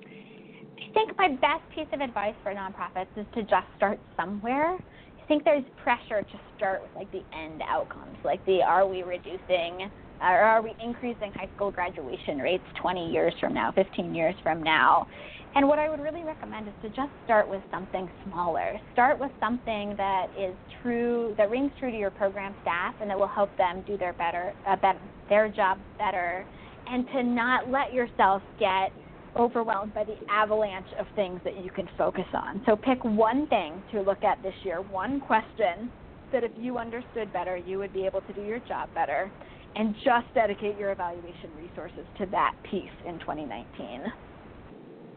I think my best piece of advice for nonprofits is to just start somewhere. I think there's pressure to start with like the end outcomes, like the are we reducing or are we increasing high school graduation rates 20 years from now, 15 years from now? And what I would really recommend is to just start with something smaller. Start with something that is true, that rings true to your program staff, and that will help them do their better, uh, better their job better, and to not let yourself get overwhelmed by the avalanche of things that you can focus on. So pick one thing to look at this year, one question that if you understood better, you would be able to do your job better, and just dedicate your evaluation resources to that piece in 2019.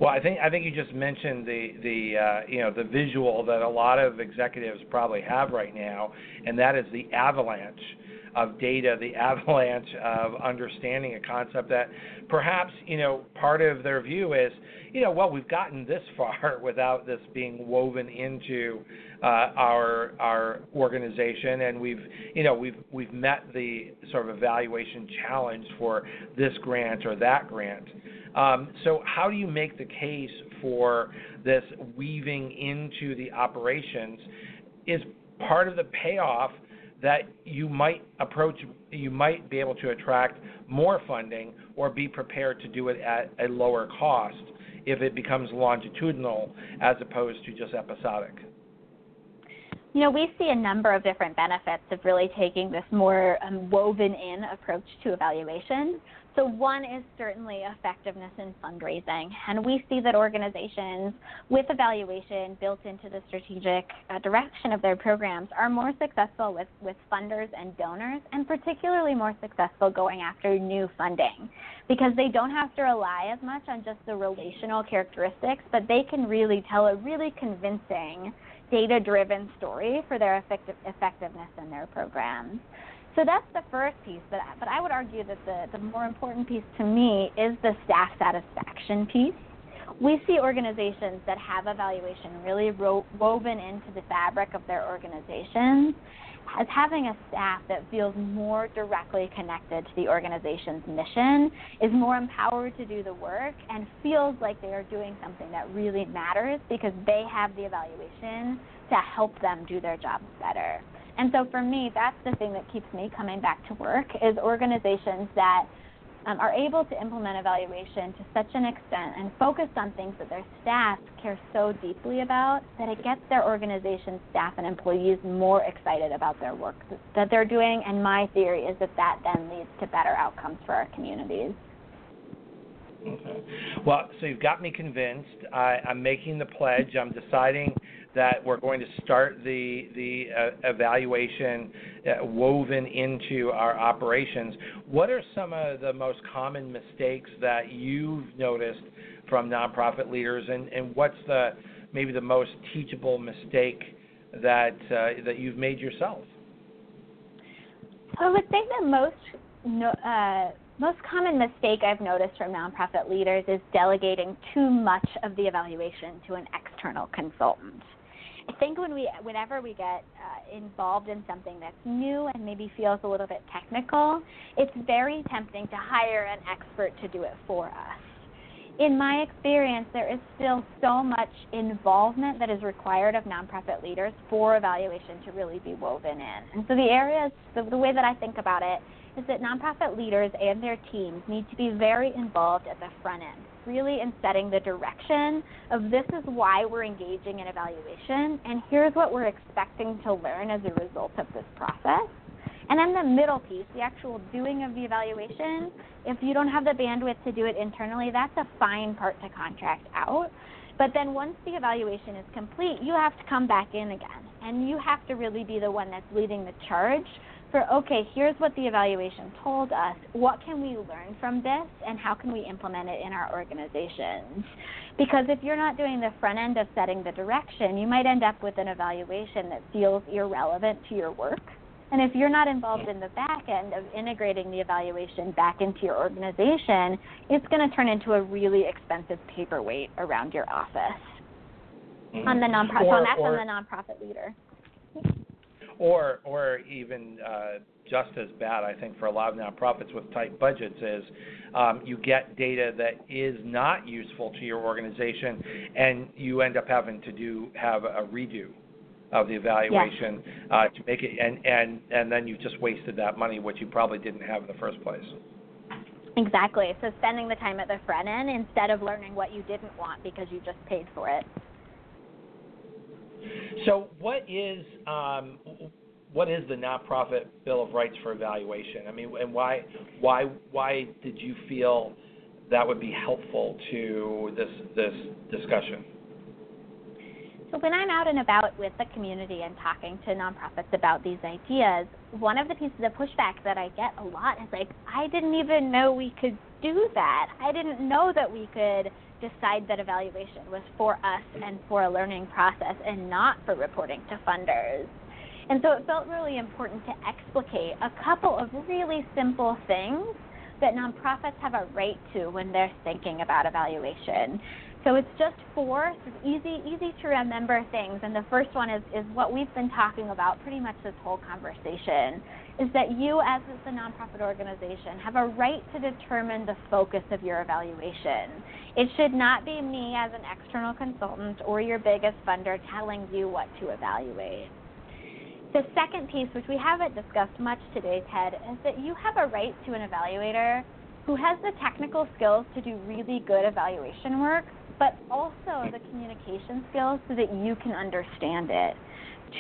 Well, I think I think you just mentioned the the uh, you know the visual that a lot of executives probably have right now, and that is the avalanche of data, the avalanche of understanding a concept that perhaps you know part of their view is you know well we've gotten this far without this being woven into uh, our our organization, and we've you know we've we've met the sort of evaluation challenge for this grant or that grant. Um, so, how do you make the case for this weaving into the operations? Is part of the payoff that you might approach, you might be able to attract more funding or be prepared to do it at a lower cost if it becomes longitudinal as opposed to just episodic? You know, we see a number of different benefits of really taking this more um, woven in approach to evaluation. So, one is certainly effectiveness in fundraising. And we see that organizations with evaluation built into the strategic uh, direction of their programs are more successful with, with funders and donors, and particularly more successful going after new funding because they don't have to rely as much on just the relational characteristics, but they can really tell a really convincing data driven story for their effective, effectiveness in their programs. So that's the first piece, but, but I would argue that the, the more important piece to me is the staff satisfaction piece. We see organizations that have evaluation really ro- woven into the fabric of their organizations as having a staff that feels more directly connected to the organization's mission, is more empowered to do the work, and feels like they are doing something that really matters because they have the evaluation to help them do their jobs better. And so for me, that's the thing that keeps me coming back to work is organizations that um, are able to implement evaluation to such an extent and focus on things that their staff care so deeply about that it gets their organization staff and employees more excited about their work that they're doing. And my theory is that that then leads to better outcomes for our communities. Okay. Well, so you've got me convinced. I, I'm making the pledge. I'm deciding that we're going to start the the uh, evaluation uh, woven into our operations. What are some of the most common mistakes that you've noticed from nonprofit leaders, and, and what's the maybe the most teachable mistake that uh, that you've made yourself? I would say the most no, uh, most common mistake I've noticed from nonprofit leaders is delegating too much of the evaluation to an external consultant. I think when we, whenever we get uh, involved in something that's new and maybe feels a little bit technical, it's very tempting to hire an expert to do it for us. In my experience, there is still so much involvement that is required of nonprofit leaders for evaluation to really be woven in. And so the areas, the, the way that I think about it is that nonprofit leaders and their teams need to be very involved at the front end, really in setting the direction of this is why we're engaging in evaluation, and here's what we're expecting to learn as a result of this process. And then the middle piece, the actual doing of the evaluation, if you don't have the bandwidth to do it internally, that's a fine part to contract out. But then once the evaluation is complete, you have to come back in again. And you have to really be the one that's leading the charge for okay, here's what the evaluation told us. What can we learn from this, and how can we implement it in our organizations? Because if you're not doing the front end of setting the direction, you might end up with an evaluation that feels irrelevant to your work. And if you're not involved in the back end of integrating the evaluation back into your organization, it's going to turn into a really expensive paperweight around your office. Mm-hmm. On the nonprofit, so that's on the nonprofit leader or or even uh, just as bad, I think, for a lot of nonprofits with tight budgets is um, you get data that is not useful to your organization, and you end up having to do have a redo of the evaluation yes. uh, to make it, and and and then you just wasted that money, which you probably didn't have in the first place. Exactly. So spending the time at the front end instead of learning what you didn't want because you just paid for it. So, what is um, what is the nonprofit Bill of Rights for evaluation? I mean, and why why why did you feel that would be helpful to this this discussion? So when I'm out and about with the community and talking to nonprofits about these ideas, one of the pieces of pushback that I get a lot is like, I didn't even know we could do that. I didn't know that we could decide that evaluation was for us and for a learning process and not for reporting to funders. And so it felt really important to explicate a couple of really simple things that nonprofits have a right to when they're thinking about evaluation. So it's just four easy, easy to remember things. And the first one is, is what we've been talking about pretty much this whole conversation is that you, as the nonprofit organization, have a right to determine the focus of your evaluation. It should not be me as an external consultant or your biggest funder telling you what to evaluate. The second piece, which we haven't discussed much today, Ted, is that you have a right to an evaluator who has the technical skills to do really good evaluation work, but also the communication skills so that you can understand it.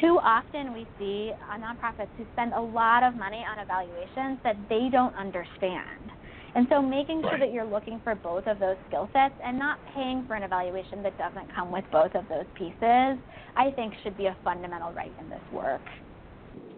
Too often we see nonprofits who spend a lot of money on evaluations that they don't understand. And so making sure that you're looking for both of those skill sets and not paying for an evaluation that doesn't come with both of those pieces, I think should be a fundamental right in this work.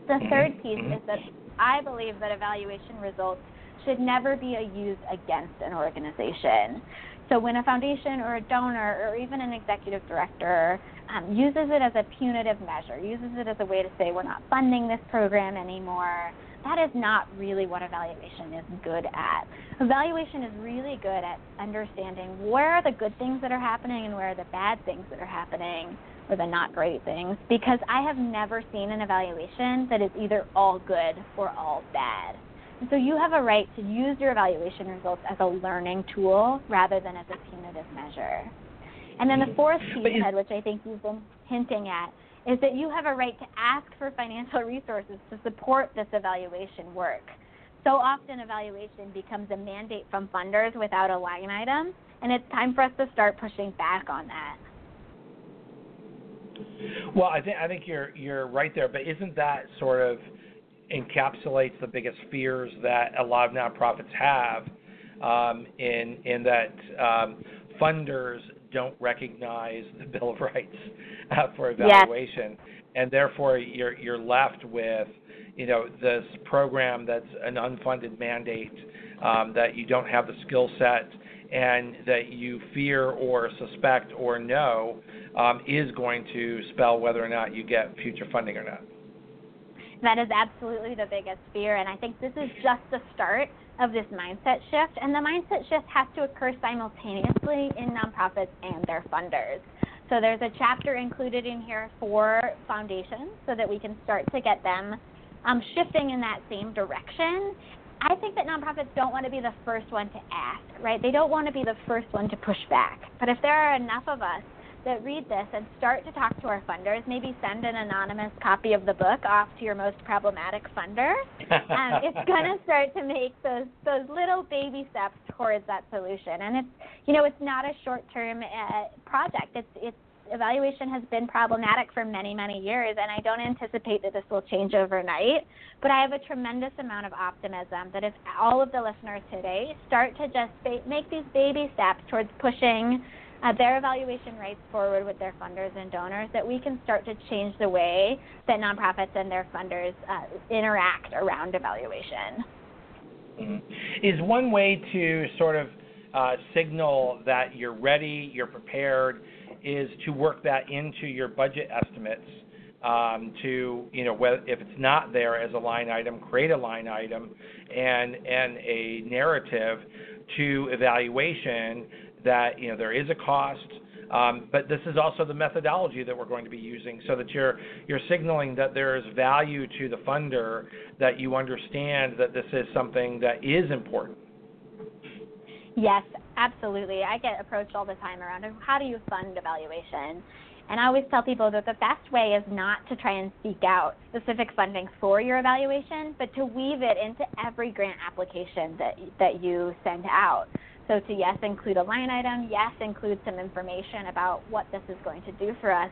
The mm-hmm. third piece is that I believe that evaluation results should never be used against an organization. So when a foundation or a donor or even an executive director um, uses it as a punitive measure, uses it as a way to say we're not funding this program anymore, that is not really what evaluation is good at. Evaluation is really good at understanding where are the good things that are happening and where are the bad things that are happening or the not great things because I have never seen an evaluation that is either all good or all bad. And so you have a right to use your evaluation results as a learning tool rather than as a punitive measure. And then the mm-hmm. fourth piece, Ed, which I think you've been hinting at, is that you have a right to ask for financial resources to support this evaluation work. So often, evaluation becomes a mandate from funders without a line item, and it's time for us to start pushing back on that. Well, I think I think you're you're right there, but isn't that sort of encapsulates the biggest fears that a lot of nonprofits have um, in in that um, funders don't recognize the Bill of Rights uh, for evaluation, yes. and therefore you're you're left with you know this program that's an unfunded mandate um, that you don't have the skill set and that you fear or suspect or know um, is going to spell whether or not you get future funding or not. That is absolutely the biggest fear, and I think this is just the start of this mindset shift. And the mindset shift has to occur simultaneously in nonprofits and their funders. So there's a chapter included in here for foundations so that we can start to get them um, shifting in that same direction. I think that nonprofits don't want to be the first one to ask, right? They don't want to be the first one to push back. But if there are enough of us that read this and start to talk to our funders. Maybe send an anonymous copy of the book off to your most problematic funder. um, it's going to start to make those those little baby steps towards that solution. And it's you know it's not a short term uh, project. It's it's evaluation has been problematic for many, many years, and I don't anticipate that this will change overnight. But I have a tremendous amount of optimism that if all of the listeners today start to just ba- make these baby steps towards pushing uh, their evaluation rights forward with their funders and donors, that we can start to change the way that nonprofits and their funders uh, interact around evaluation. Mm-hmm. Is one way to sort of uh, signal that you're ready, you're prepared, is to work that into your budget estimates. Um, to you know, whether, if it's not there as a line item, create a line item and and a narrative to evaluation that you know there is a cost, um, but this is also the methodology that we're going to be using, so that you're you're signaling that there is value to the funder, that you understand that this is something that is important. Yes, absolutely. I get approached all the time around how do you fund evaluation. And I always tell people that the best way is not to try and seek out specific funding for your evaluation, but to weave it into every grant application that that you send out. So to yes, include a line item, yes, include some information about what this is going to do for us.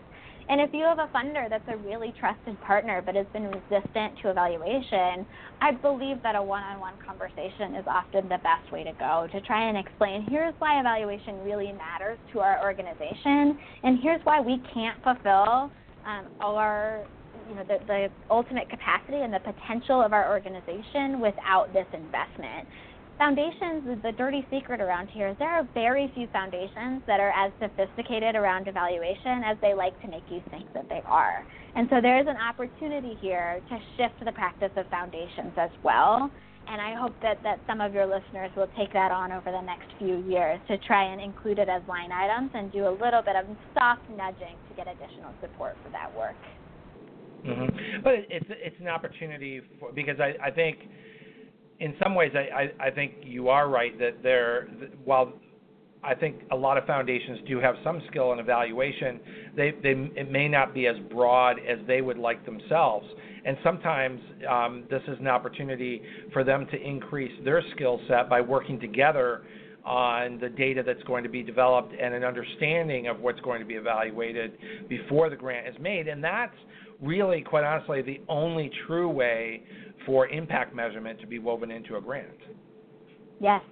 And if you have a funder that's a really trusted partner but has been resistant to evaluation, I believe that a one on one conversation is often the best way to go to try and explain here's why evaluation really matters to our organization, and here's why we can't fulfill um, our you know the, the ultimate capacity and the potential of our organization without this investment foundations, the dirty secret around here is there are very few foundations that are as sophisticated around evaluation as they like to make you think that they are. And so there's an opportunity here to shift the practice of foundations as well. And I hope that, that some of your listeners will take that on over the next few years to try and include it as line items and do a little bit of soft nudging to get additional support for that work. Mm-hmm. But it's it's an opportunity for, because I, I think in some ways, I, I, I think you are right that there, while I think a lot of foundations do have some skill in evaluation, they, they it may not be as broad as they would like themselves. And sometimes um, this is an opportunity for them to increase their skill set by working together on the data that's going to be developed and an understanding of what's going to be evaluated before the grant is made. And that's really, quite honestly, the only true way for impact measurement to be woven into a grant. Yes.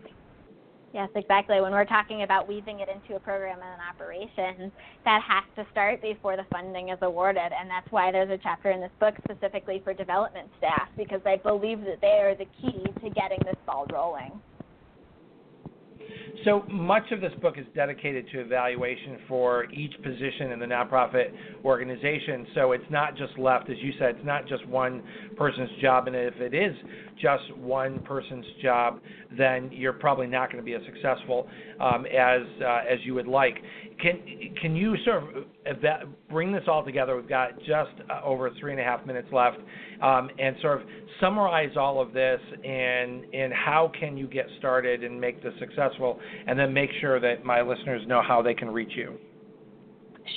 Yes, exactly. When we're talking about weaving it into a program and an operation, that has to start before the funding is awarded. And that's why there's a chapter in this book specifically for development staff, because I believe that they are the key to getting this ball rolling. So much of this book is dedicated to evaluation for each position in the nonprofit organization. So it's not just left, as you said, it's not just one person's job. And if it is just one person's job, then you're probably not going to be as successful um, as uh, as you would like. Can can you sort of bring this all together? We've got just uh, over three and a half minutes left, um, and sort of summarize all of this and and how can you get started and make this successful, and then make sure that my listeners know how they can reach you.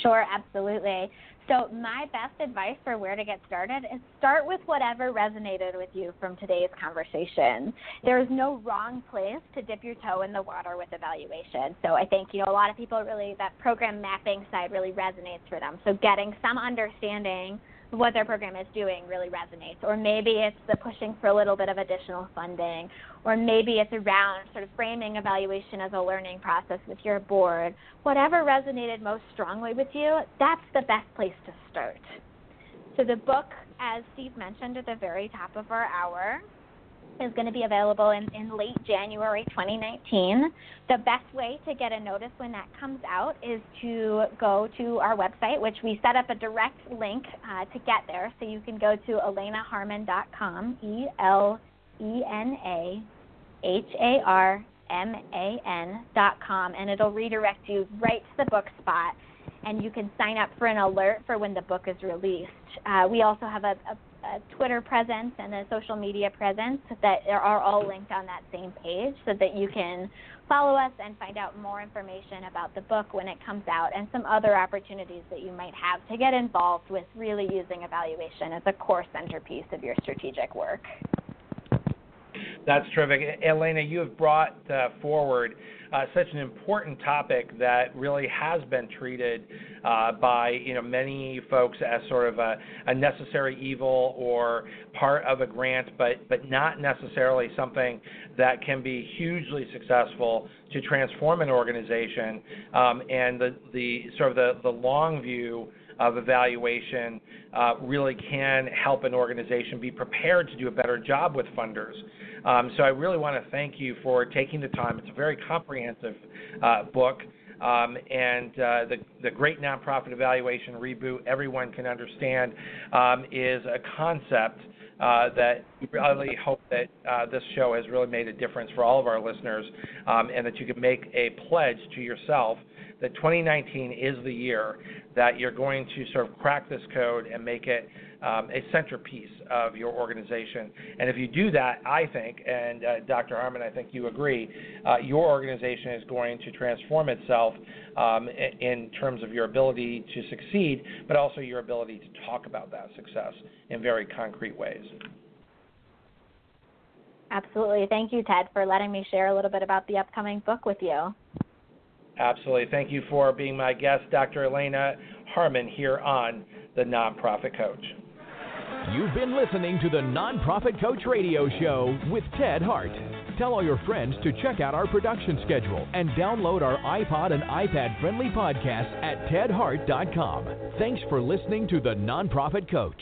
Sure, absolutely. So, my best advice for where to get started is start with whatever resonated with you from today's conversation. There is no wrong place to dip your toe in the water with evaluation. So, I think, you know, a lot of people really, that program mapping side really resonates for them. So, getting some understanding what their program is doing really resonates. Or maybe it's the pushing for a little bit of additional funding, or maybe it's around sort of framing evaluation as a learning process with your board. Whatever resonated most strongly with you, that's the best place to start. So the book, as Steve mentioned at the very top of our hour, is going to be available in, in late January 2019. The best way to get a notice when that comes out is to go to our website, which we set up a direct link uh, to get there. So you can go to elenaharman.com, E L E N A H A R M A N.com, and it'll redirect you right to the book spot. And you can sign up for an alert for when the book is released. Uh, we also have a, a a Twitter presence and a social media presence that are all linked on that same page so that you can follow us and find out more information about the book when it comes out and some other opportunities that you might have to get involved with really using evaluation as a core centerpiece of your strategic work. That's terrific. Elena, you have brought uh, forward uh, such an important topic that really has been treated uh, by you know many folks as sort of a, a, necessary evil or part of a grant, but but not necessarily something that can be hugely successful to transform an organization. Um, and the the sort of the, the long view of evaluation uh, really can help an organization be prepared to do a better job with funders. Um, so I really want to thank you for taking the time. It's a very comprehensive uh, book. Um, and uh, the, the great nonprofit evaluation reboot, everyone can understand, um, is a concept uh, that we really hope that uh, this show has really made a difference for all of our listeners, um, and that you can make a pledge to yourself that 2019 is the year that you're going to sort of crack this code and make it um, a centerpiece of your organization. And if you do that, I think, and uh, Dr. Harman, I think you agree, uh, your organization is going to transform itself um, in terms of your ability to succeed, but also your ability to talk about that success in very concrete ways. Absolutely. Thank you, Ted, for letting me share a little bit about the upcoming book with you. Absolutely. Thank you for being my guest, Dr. Elena Harman, here on The Nonprofit Coach. You've been listening to the Nonprofit Coach Radio Show with Ted Hart. Tell all your friends to check out our production schedule and download our iPod and iPad friendly podcast at tedhart.com. Thanks for listening to the Nonprofit Coach.